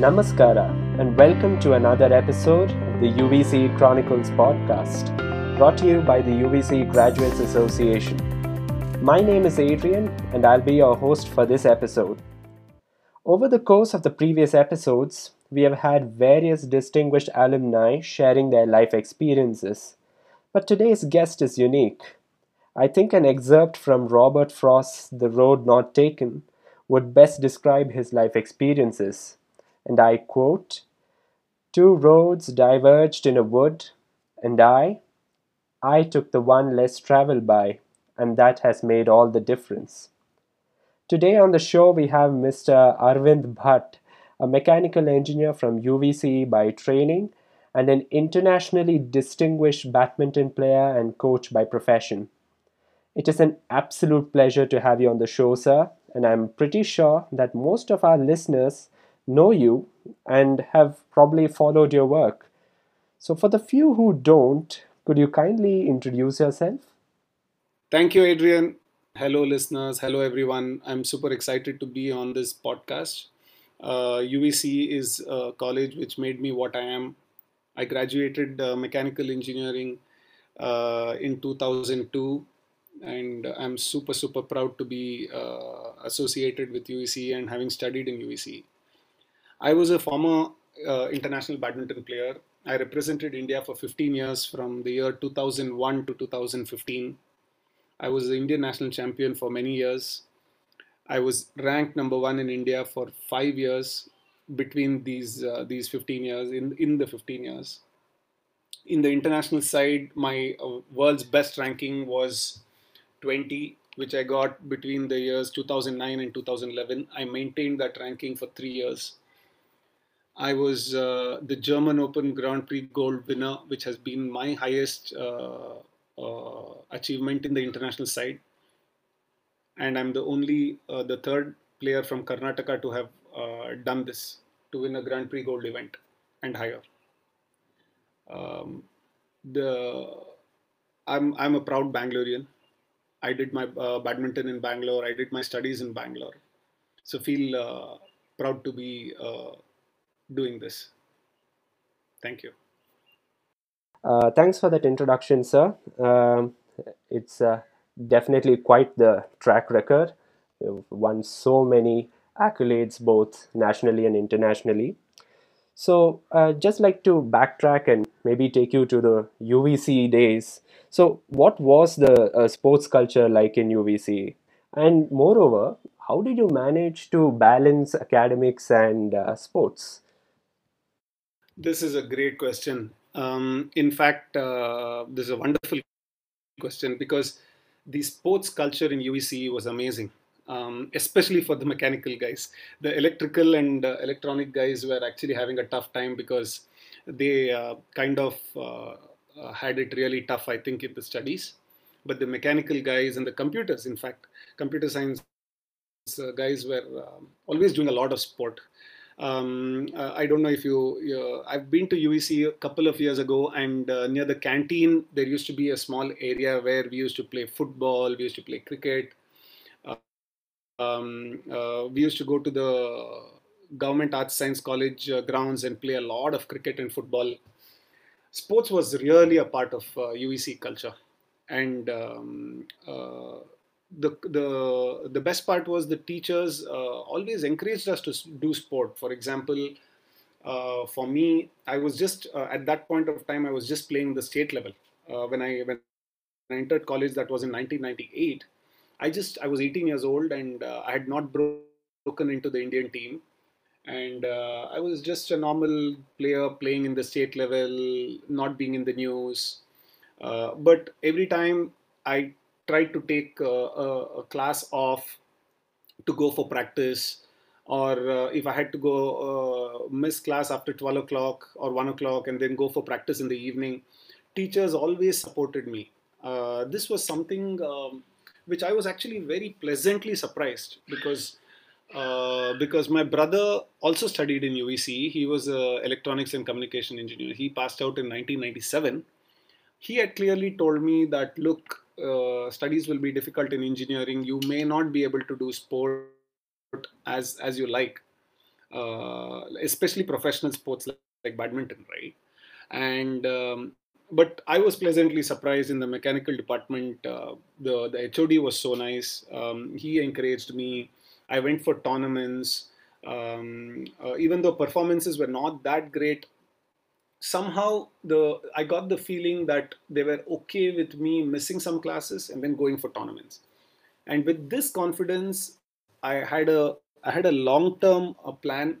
Namaskara, and welcome to another episode of the UVC Chronicles podcast, brought to you by the UVC Graduates Association. My name is Adrian, and I'll be your host for this episode. Over the course of the previous episodes, we have had various distinguished alumni sharing their life experiences. But today's guest is unique. I think an excerpt from Robert Frost's The Road Not Taken would best describe his life experiences. And I quote Two roads diverged in a wood, and I, I took the one less traveled by, and that has made all the difference. Today on the show, we have Mr. Arvind Bhat, a mechanical engineer from UVC by training and an internationally distinguished badminton player and coach by profession. It is an absolute pleasure to have you on the show, sir, and I'm pretty sure that most of our listeners know you and have probably followed your work. So, for the few who don't, could you kindly introduce yourself? Thank you, Adrian. Hello, listeners. Hello, everyone. I'm super excited to be on this podcast. Uh, UVC is a college which made me what I am. I graduated uh, mechanical engineering uh, in 2002 and I'm super super proud to be uh, associated with UVC and having studied in UVC. I was a former uh, international badminton player. I represented India for 15 years from the year 2001 to 2015. I was the Indian national champion for many years. I was ranked number one in India for five years between these uh, these 15 years in in the 15 years. In the international side, my uh, world's best ranking was 20, which I got between the years 2009 and 2011. I maintained that ranking for three years. I was uh, the German Open Grand Prix gold winner, which has been my highest uh, uh, achievement in the international side. And I'm the only, uh, the third player from Karnataka to have uh, done this, to win a Grand Prix gold event and higher. Um, the I'm I'm a proud Bangalorean. I did my uh, badminton in Bangalore. I did my studies in Bangalore. So feel proud to be doing this. Thank you. Uh, thanks for that introduction, sir. Um, it's uh, definitely quite the track record. You've won so many accolades, both nationally and internationally. So, uh, just like to backtrack and maybe take you to the UVC days. So, what was the uh, sports culture like in UVC? And moreover, how did you manage to balance academics and uh, sports? This is a great question. Um, in fact, uh, this is a wonderful question because the sports culture in UVC was amazing, um, especially for the mechanical guys. The electrical and uh, electronic guys were actually having a tough time because they uh, kind of uh, uh, had it really tough, I think, in the studies. But the mechanical guys and the computers, in fact, computer science uh, guys were um, always doing a lot of sport. Um, uh, I don't know if you, I've been to UEC a couple of years ago, and uh, near the canteen, there used to be a small area where we used to play football, we used to play cricket. Uh, um, uh, we used to go to the government arts science college uh, grounds and play a lot of cricket and football. Sports was really a part of UEC culture, and um, the the the best part was the teachers uh, always encouraged us to do sport. For example, uh, for me, I was just uh, at that point of time I was just playing the state level uh, when I when I entered college. That was in 1998. I just I was 18 years old and uh, I had not broken into the Indian team, and uh, I was just a normal player playing in the state level, not being in the news. but every time I tried to take a, a class off to go for practice or uh, if I had to go uh, miss class after 12 o'clock or 1 o'clock and then go for practice in the evening, teachers always supported me. Uh, this was something um, which I was actually very pleasantly surprised because uh, because my brother also studied in UVC. He was an electronics and communication engineer. He passed out in 1997. He had clearly told me that look, uh, studies will be difficult in engineering. You may not be able to do sport as as you like. uh, especially professional sports like, like badminton, right? And um, but I was pleasantly surprised in the mechanical department. Uh, the the HOD was so nice. Um, he encouraged me. I went for tournaments. Um, uh, even though performances were not that great, somehow the I got the feeling that they were okay with me missing some classes and then going for tournaments. And with this confidence, I had a I had a long term uh, plan,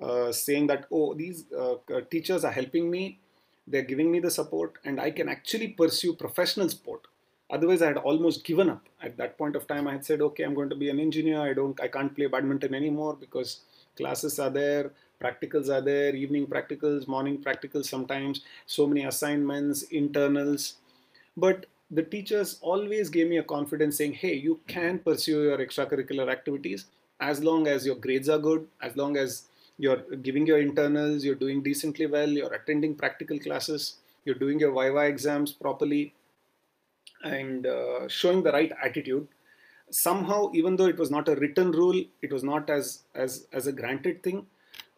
uh, saying that oh these uh, teachers are helping me. They're giving me the support and i can actually pursue professional sport. Otherwise i had almost given up. At that point of time i had said okay i'm going to be an engineer. I don't i can't play badminton anymore because classes are there practicals are there evening practicals morning practicals sometimes so many assignments internals but the teachers always gave me a confidence saying hey you can pursue your extracurricular activities as long as your grades are good as long as you're giving your internals, you're doing decently well, you're attending practical classes, you're doing your Viva exams properly, and uh, showing the right attitude. Somehow, even though it was not a written rule, it was not as as as a granted thing.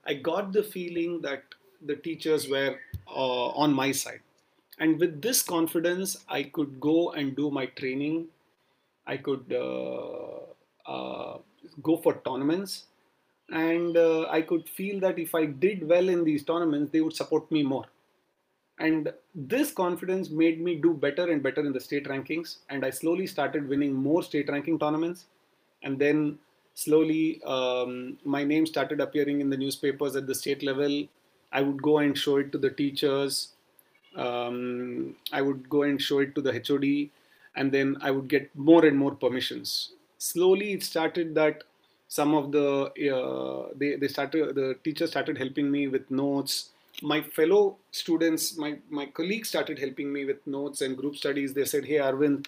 I got the feeling that the teachers were uh, on my side, and with this confidence, I could go and do my training. I could uh, uh go for tournaments and uh, I could feel that if I did well in these tournaments, they would support me more. And this confidence made me do better and better in the state rankings. And I slowly started winning more state ranking tournaments. And then slowly, um, my name started appearing in the newspapers at the state level. I would go and show it to the teachers. Um, I would go and show it to the HOD. And then I would get more and more permissions. Slowly, it started that some of the uh, they, they started the teachers started helping me with notes my fellow students my my colleagues started helping me with notes and group studies they said hey arvind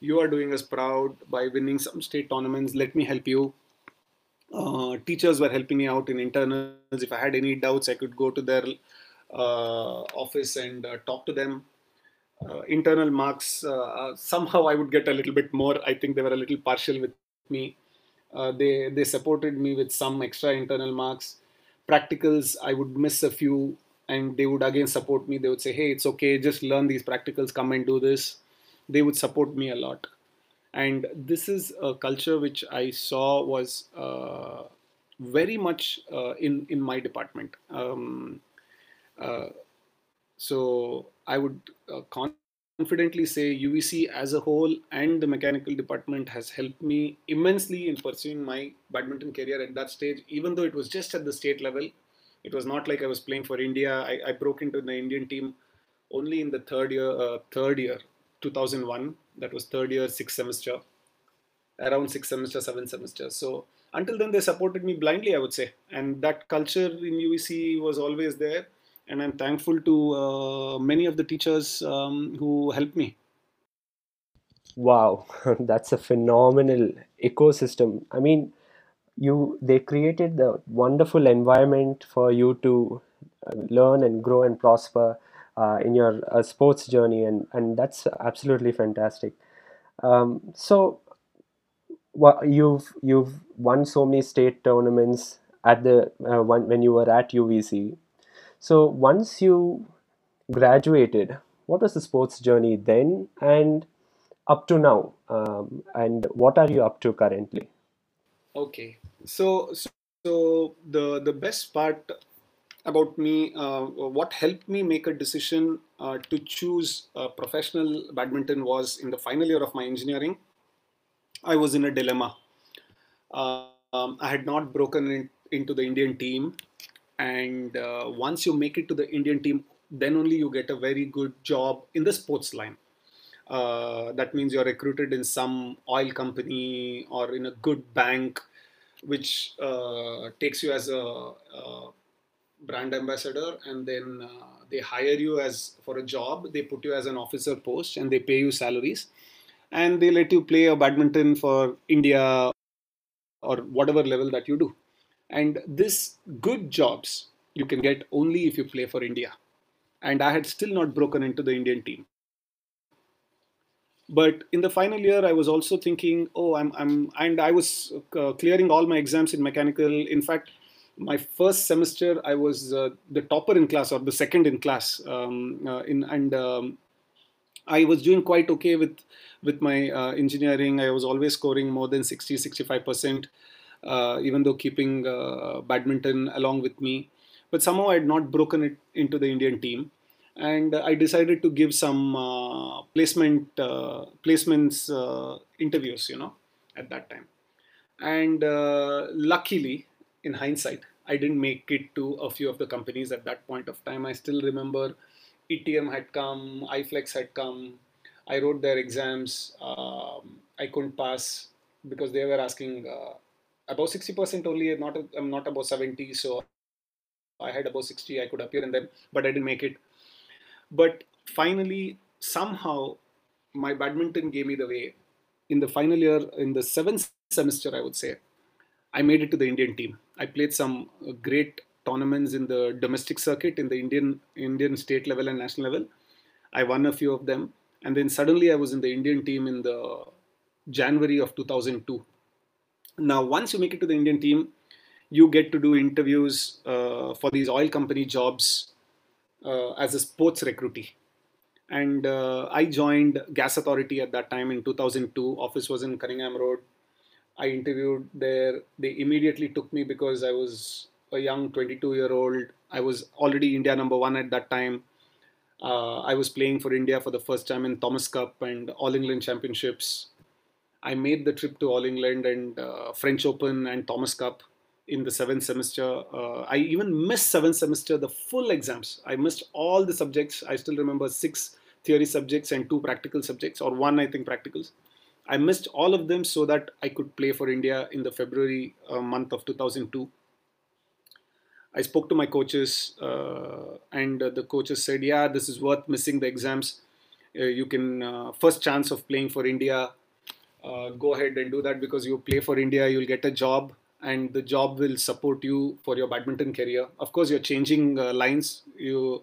you are doing us proud by winning some state tournaments let me help you uh, teachers were helping me out in internals if i had any doubts i could go to their uh, office and uh, talk to them uh, internal marks uh, somehow i would get a little bit more i think they were a little partial with me uh, they they supported me with some extra internal marks. Practicals, I would miss a few, and they would again support me. They would say, "Hey, it's okay. Just learn these practicals. Come and do this." They would support me a lot, and this is a culture which I saw was uh, very much uh, in in my department. Um, uh, so I would uh, confidently say UVC as a whole and the mechanical department has helped me immensely in pursuing my badminton career at that stage, even though it was just at the state level. It was not like I was playing for India. I, I broke into the Indian team only in the third year, uh, third year, 2001. That was third year, sixth semester, around sixth semester, seventh semester. So until then, they supported me blindly, I would say. And that culture in UVC was always there and I'm thankful to uh, many of the teachers um, who helped me. Wow, that's a phenomenal ecosystem. I mean, you they created the wonderful environment for you to uh, learn and grow and prosper uh, in your uh, sports journey, and and that's absolutely fantastic. Um, so, what you've you've won so many state tournaments at the uh, one, when you were at UVC so once you graduated, what was the sports journey then and up to now? Um, and what are you up to currently? Okay, so, so the the best part about me, uh, what helped me make a decision uh, to choose uh, professional badminton was in the final year of my engineering. I was in a dilemma. Um, I had not broken in, into the Indian team and uh, once you make it to the Indian team, then only you get a very good job in the sports line. Uh, that means you're recruited in some oil company or in a good bank, which uh, takes you as a, brand ambassador, and then uh, they hire you as for a job. They put you as an officer post, and they pay you salaries, and they let you play a badminton for India or whatever level that you do and this good jobs you can get only if you play for India. And I had still not broken into the Indian team. But in the final year, I was also thinking, oh, I'm, I'm, and I was uh, clearing all my exams in mechanical. In fact, my first semester, I was uh, the topper in class or the second in class. Um, uh, in and um, I was doing quite okay with with my uh, engineering. I was always scoring more than 60, 65 percent, uh, even though keeping uh, badminton along with me. But somehow I had not broken it into the Indian team, and I decided to give some uh, placement placements interviews. You know, at that time, and luckily in hindsight, I didn't make it to a few of the companies at that point of time. I still remember ETM had come, iFlex had come. I wrote their exams. Um, I couldn't pass because they were asking uh, about 60% only. Not I'm not about 70, so I had about 60. I could appear in them, but I didn't make it. But finally, somehow, my badminton gave me the way. In the final year, in the seventh semester, I would say, I made it to the Indian team. I played some great tournaments in the domestic circuit in the Indian Indian state level and national level. I won a few of them, and then suddenly I was in the Indian team in the January of 2002. Now, once you make it to the Indian team, you get to do interviews uh, for these oil company jobs uh, as a sports recruitee. And uh, I joined Gas Authority at that time in 2002. Office was in Cunningham Road. I interviewed there. They immediately took me because I was a young 22 year old. I was already India number one at that time. Uh, I was playing for India for the first time in Thomas Cup and All England Championships. I made the trip to All England and uh, French Open and Thomas Cup in the seventh semester. Uh, I even missed seventh semester, the full exams. I missed all the subjects. I still remember six theory subjects and two practical subjects, or one, I think, practicals. I missed all of them so that I could play for India in the February uh, month of 2002. I spoke to my coaches, uh, and uh, the coaches said, "Yeah, this is worth missing the exams. Uh, you can uh, first chance of playing for India. Uh, go ahead and do that because you play for India, you'll get a job, and the job will support you for your badminton career. Of course, you're changing lines. You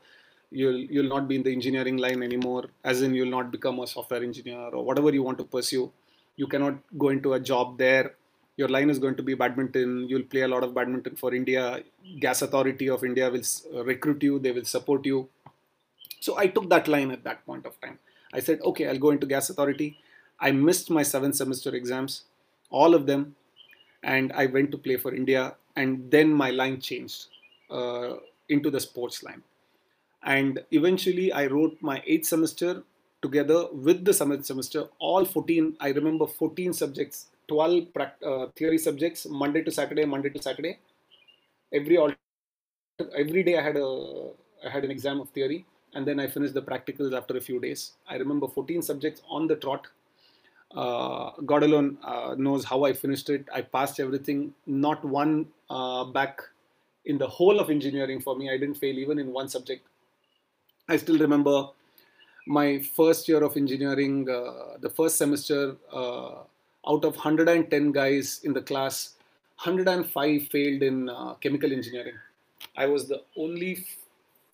you'll you'll not be in the engineering line anymore as in you'll not become a software engineer or whatever you want to pursue. You cannot go into a job there. Your line is going to be badminton. You'll play a lot of badminton for india. Gas authority of india will recruit you. They will support you. So i took that line at that point of time. I said okay i'll go into gas authority. I missed my seven semester exams all of them and i went to play for india and then my line changed uh, into the sports line and eventually i wrote my eighth semester together with the seventh semester. All 14 i remember 14 subjects 12 uh, theory subjects monday to saturday monday to saturday. Every every day i had a i had an exam of theory and then i finished the practicals after a few days. I remember 14 subjects on the trot. Uh, god alone uh, knows how i finished it. I passed everything. Not one uh, back in the whole of engineering for me. I didn't fail even in one subject I still remember my first year of engineering, uh, the first semester, uh, out of 110 guys in the class, 105 failed in uh, chemical engineering. I was the only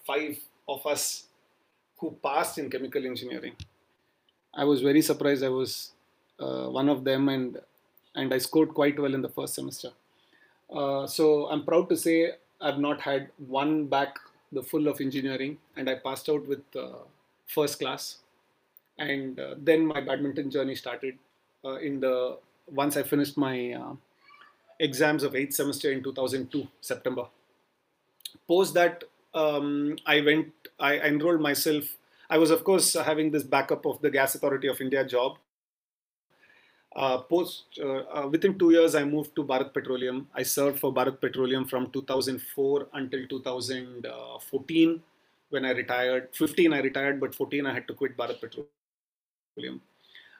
five of us who passed in chemical engineering. I was very surprised. I was uh, one of them, and and I scored quite well in the first semester. Uh, so I'm proud to say I've not had one back the full of engineering, and I passed out with uh, first class. And uh, then my badminton journey started. Uh, in the once I finished my uh, exams of eighth semester in 2002 September. Post that, um, I went. I enrolled myself. I was, of course, having this backup of the Gas Authority of India job, uh, post uh, uh, within two years, I moved to Bharat Petroleum. I served for Bharat Petroleum from 2004 until 2014 when I retired. 15 I retired, but 14 I had to quit Bharat Petroleum.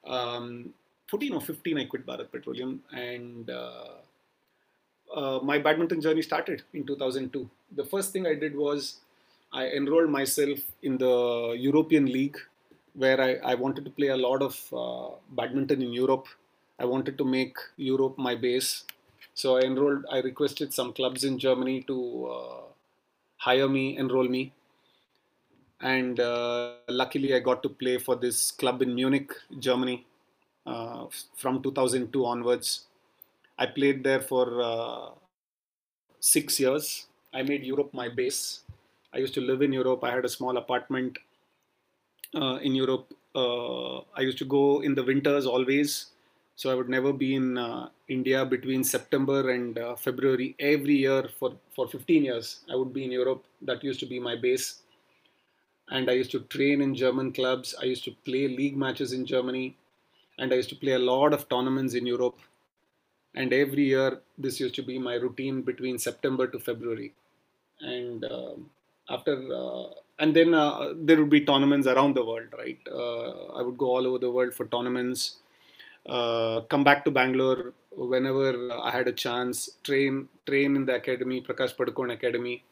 Um, 14 or 15 I quit Bharat Petroleum, and uh, uh, my badminton journey started in 2002. The first thing I did was I enrolled myself in the European League, where I, I wanted to play a lot of uh, badminton in Europe I wanted to make Europe my base. So I enrolled, I requested some clubs in Germany to uh, hire me, enroll me. And uh, luckily, I got to play for this club in Munich, Germany, uh, from 2002 onwards. I played there for uh, six years. I made Europe my base. I used to live in Europe. I had a small apartment in Europe. Uh, I used to go in the winters always. So I would never be in uh, India between September and uh, February. Every year for, for 15 years, I would be in Europe. That used to be my base. And I used to train in German clubs. I used to play league matches in Germany. And I used to play a lot of tournaments in Europe. And every year, this used to be my routine between September to February. And um, after uh, and then uh, there would be tournaments around the world right? Uh, i would go all over the world for tournaments. Come back to bangalore whenever i had a chance. Train train in the academy prakash padukone academy.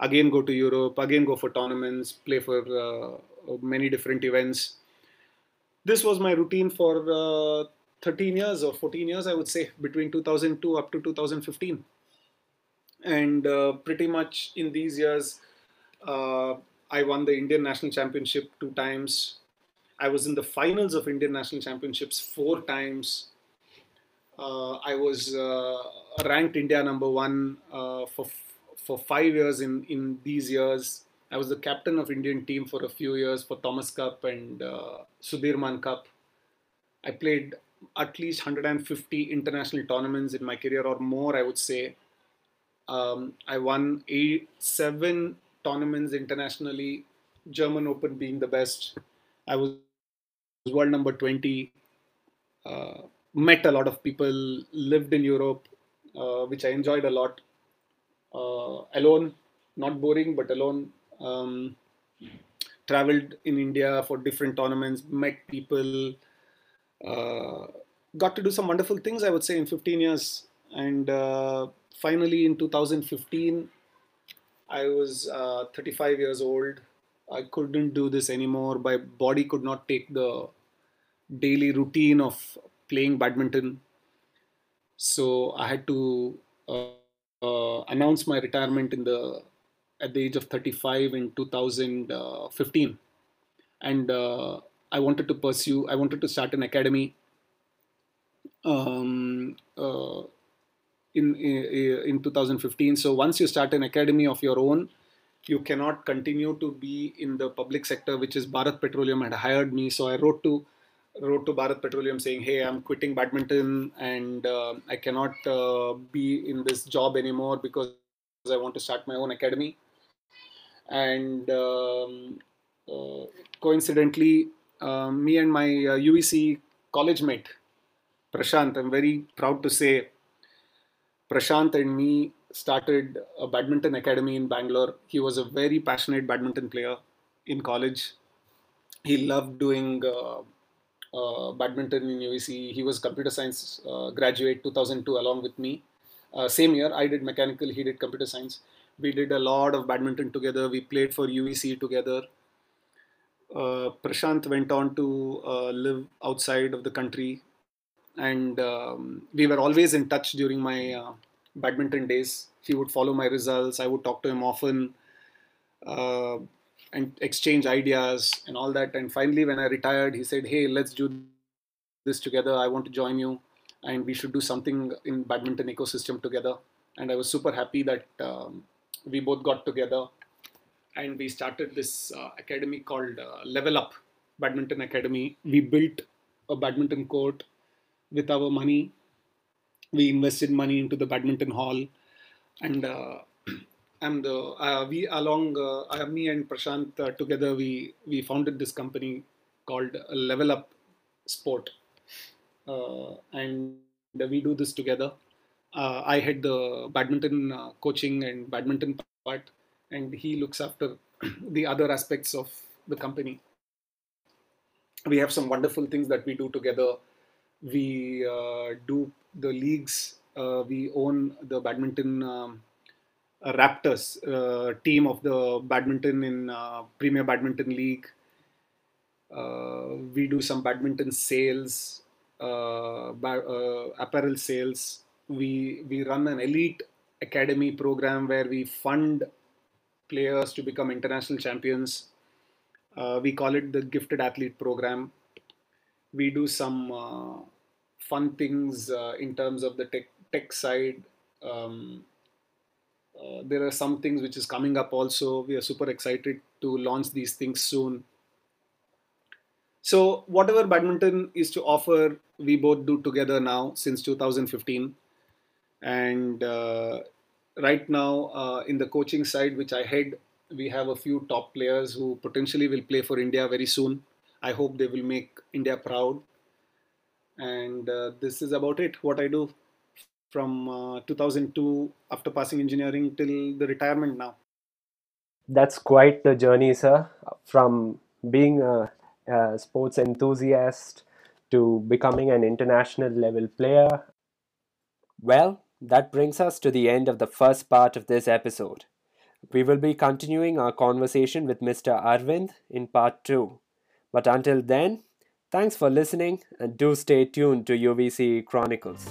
Again go to europe again go for tournaments play for many different events. This was my routine for uh, 13 years or 14 years i would say between 2002 up to 2015 and uh, pretty much in these years uh, I won the Indian National Championship two times. I was in the finals of Indian National Championships four times. Uh, I was uh, ranked India number one uh, for for five years in in these years. I was the captain of Indian team for a few years for Thomas Cup and uh, Sudirman Cup. I played at least 150 international tournaments in my career or more, I would say. Um, I won eight, seven tournaments internationally, German Open being the best. I was world number 20. Uh, met a lot of people, lived in Europe, uh, which I enjoyed a lot. Uh, alone, not boring, but alone. Um, traveled in India for different tournaments, met people, uh, got to do some wonderful things, I would say, in 15 years. And uh, finally, in 2015, I was uh, 35 years old. I couldn't do this anymore. My body could not take the daily routine of playing badminton. So I had to uh, uh, announce my retirement in the at the age of 35 in 2015, and uh, I wanted to pursue. I wanted to start an academy. Um, uh, in, in, in 2015. So once you start an academy of your own, you cannot continue to be in the public sector, which is Bharat Petroleum had hired me. So I wrote to wrote to Bharat Petroleum saying, "Hey, I'm quitting badminton and uh, I cannot uh, be in this job anymore because I want to start my own academy." And um, uh, coincidentally, um, me and my UVC uh, college mate Prashant, I'm very proud to say Prashant and me started a badminton academy in Bangalore. He was a very passionate badminton player in college. He loved doing uh, uh, badminton in UVC. He was computer science uh, graduate 2002 along with me. Uh, same year, I did mechanical, he did computer science. We did a lot of badminton together. We played for UVC together. Uh, Prashant went on to uh, live outside of the country and um, we were always in touch during my uh, badminton days. He would follow my results. I would talk to him often uh, and exchange ideas and all that. And finally, when I retired, he said, "Hey, let's do this together. I want to join you, and we should do something in badminton ecosystem together." And I was super happy that um, we both got together and we started this uh, academy called uh, Level Up Badminton Academy. We built a badminton court with our money. We invested money into the badminton hall, and uh, I'm uh, we along uh, me and Prashant uh, together we we founded this company called Level Up Sport, uh, and we do this together. Uh, I head the badminton coaching and badminton part, and he looks after the other aspects of the company. We have some wonderful things that we do together we uh, do the leagues. Uh, we own the badminton um, uh, Raptors team of the badminton in Premier Badminton League. we do some badminton sales, apparel sales. We we run an elite academy program where we fund players to become international champions. Uh, we call it the gifted athlete program we do some fun things uh, in terms of the tech, tech side. Um, uh, there are some things which is coming up also. We are super excited to launch these things soon. So whatever badminton is to offer, we both do together now since 2015. And uh, right now, uh, in the coaching side, which I head, we have a few top players who potentially will play for India very soon. I hope they will make India proud. And uh, this is about it. What I do from uh, 2002 after passing engineering till the retirement now. That's quite the journey, sir. From being a, a sports enthusiast to becoming an international level player. Well, that brings us to the end of the first part of this episode. We will be continuing our conversation with Mr. Arvind in part 2. But until then, thanks for listening and do stay tuned to UVC Chronicles.